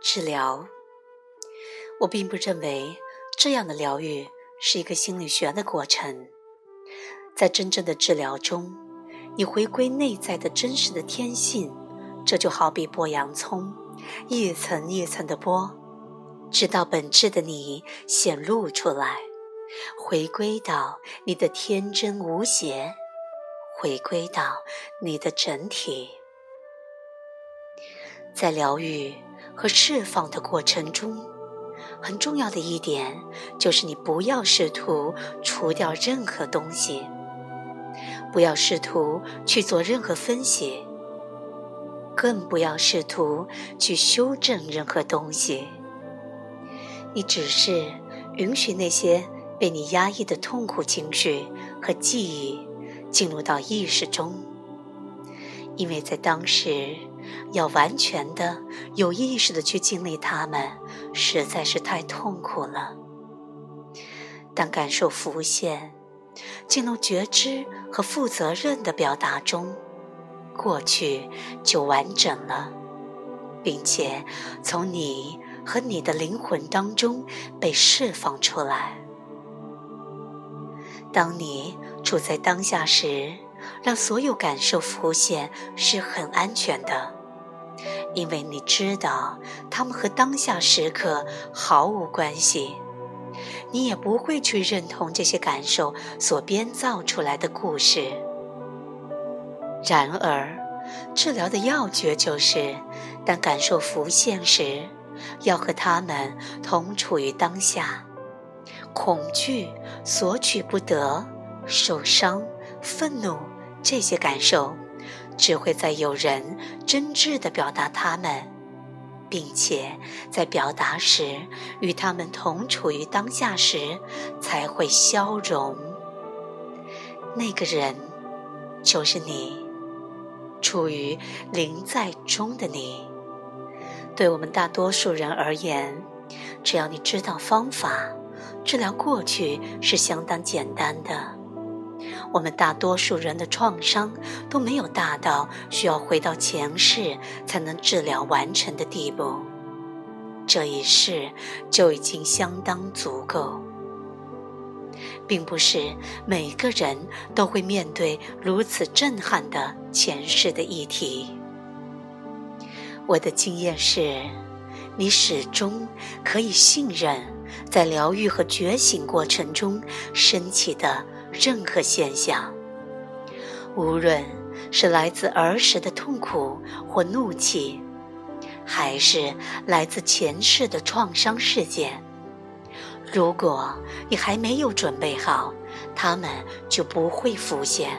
治疗。我并不认为这样的疗愈是一个心理学的过程。在真正的治疗中，你回归内在的真实的天性，这就好比剥洋葱，一层一层的剥，直到本质的你显露出来，回归到你的天真无邪，回归到你的整体。在疗愈和释放的过程中，很重要的一点就是你不要试图除掉任何东西，不要试图去做任何分析，更不要试图去修正任何东西。你只是允许那些被你压抑的痛苦情绪和记忆进入到意识中，因为在当时。要完全的、有意识的去经历它们，实在是太痛苦了。当感受浮现，进入觉知和负责任的表达中，过去就完整了，并且从你和你的灵魂当中被释放出来。当你处在当下时，让所有感受浮现是很安全的。因为你知道，他们和当下时刻毫无关系，你也不会去认同这些感受所编造出来的故事。然而，治疗的要诀就是，当感受浮现时，要和他们同处于当下。恐惧、索取不得、受伤、愤怒这些感受。只会在有人真挚地表达他们，并且在表达时与他们同处于当下时，才会消融。那个人就是你，处于临在中的你。对我们大多数人而言，只要你知道方法，治疗过去是相当简单的。我们大多数人的创伤都没有大到需要回到前世才能治疗完成的地步，这一世就已经相当足够。并不是每个人都会面对如此震撼的前世的议题。我的经验是，你始终可以信任，在疗愈和觉醒过程中升起的。任何现象，无论是来自儿时的痛苦或怒气，还是来自前世的创伤事件，如果你还没有准备好，它们就不会浮现。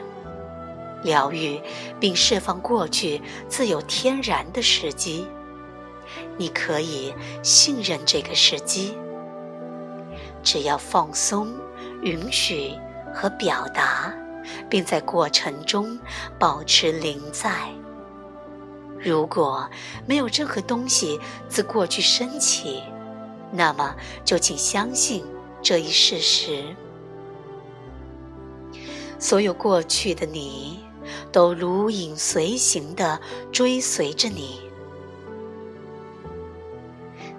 疗愈并释放过去自有天然的时机，你可以信任这个时机，只要放松，允许。和表达，并在过程中保持临在。如果没有任何东西自过去升起，那么就请相信这一事实：所有过去的你，都如影随形地追随着你，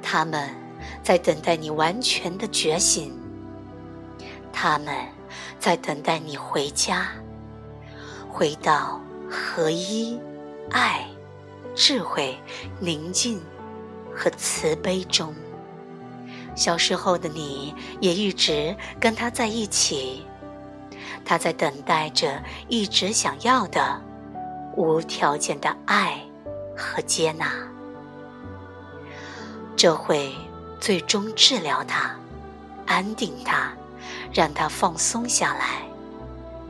他们在等待你完全的觉醒，他们。在等待你回家，回到合一、爱、智慧、宁静和慈悲中。小时候的你也一直跟他在一起，他在等待着一直想要的无条件的爱和接纳。这会最终治疗他，安定他。让它放松下来，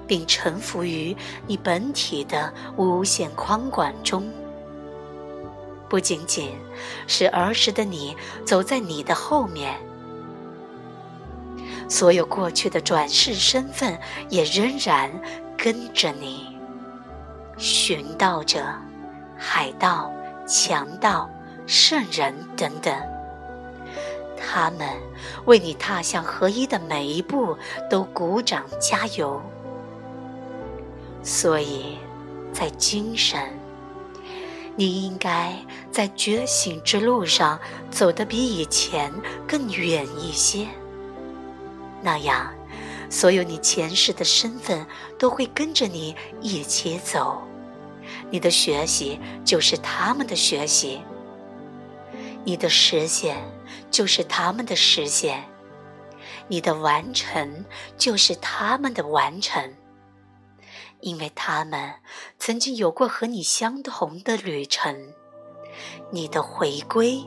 并臣服于你本体的无限宽广中。不仅仅是儿时的你走在你的后面，所有过去的转世身份也仍然跟着你。寻道者、海盗、强盗、圣人等等。他们为你踏向合一的每一步都鼓掌加油。所以，在精神、你应该在觉醒之路上走得比以前更远一些。那样，所有你前世的身份都会跟着你一起走。你的学习就是他们的学习，你的实现就是他们的实现，你的完成就是他们的完成。因为他们曾经有过和你相同的旅程，你的回归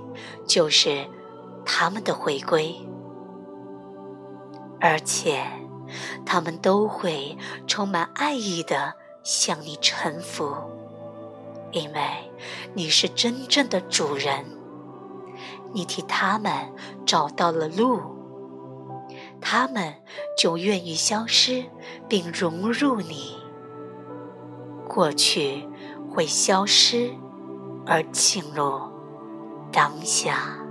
就是他们的回归，而且他们都会充满爱意的向你臣服，因为你是真正的主人，你替他们找到了路，他们就愿意消失并融入你。过去会消失，而进入当下。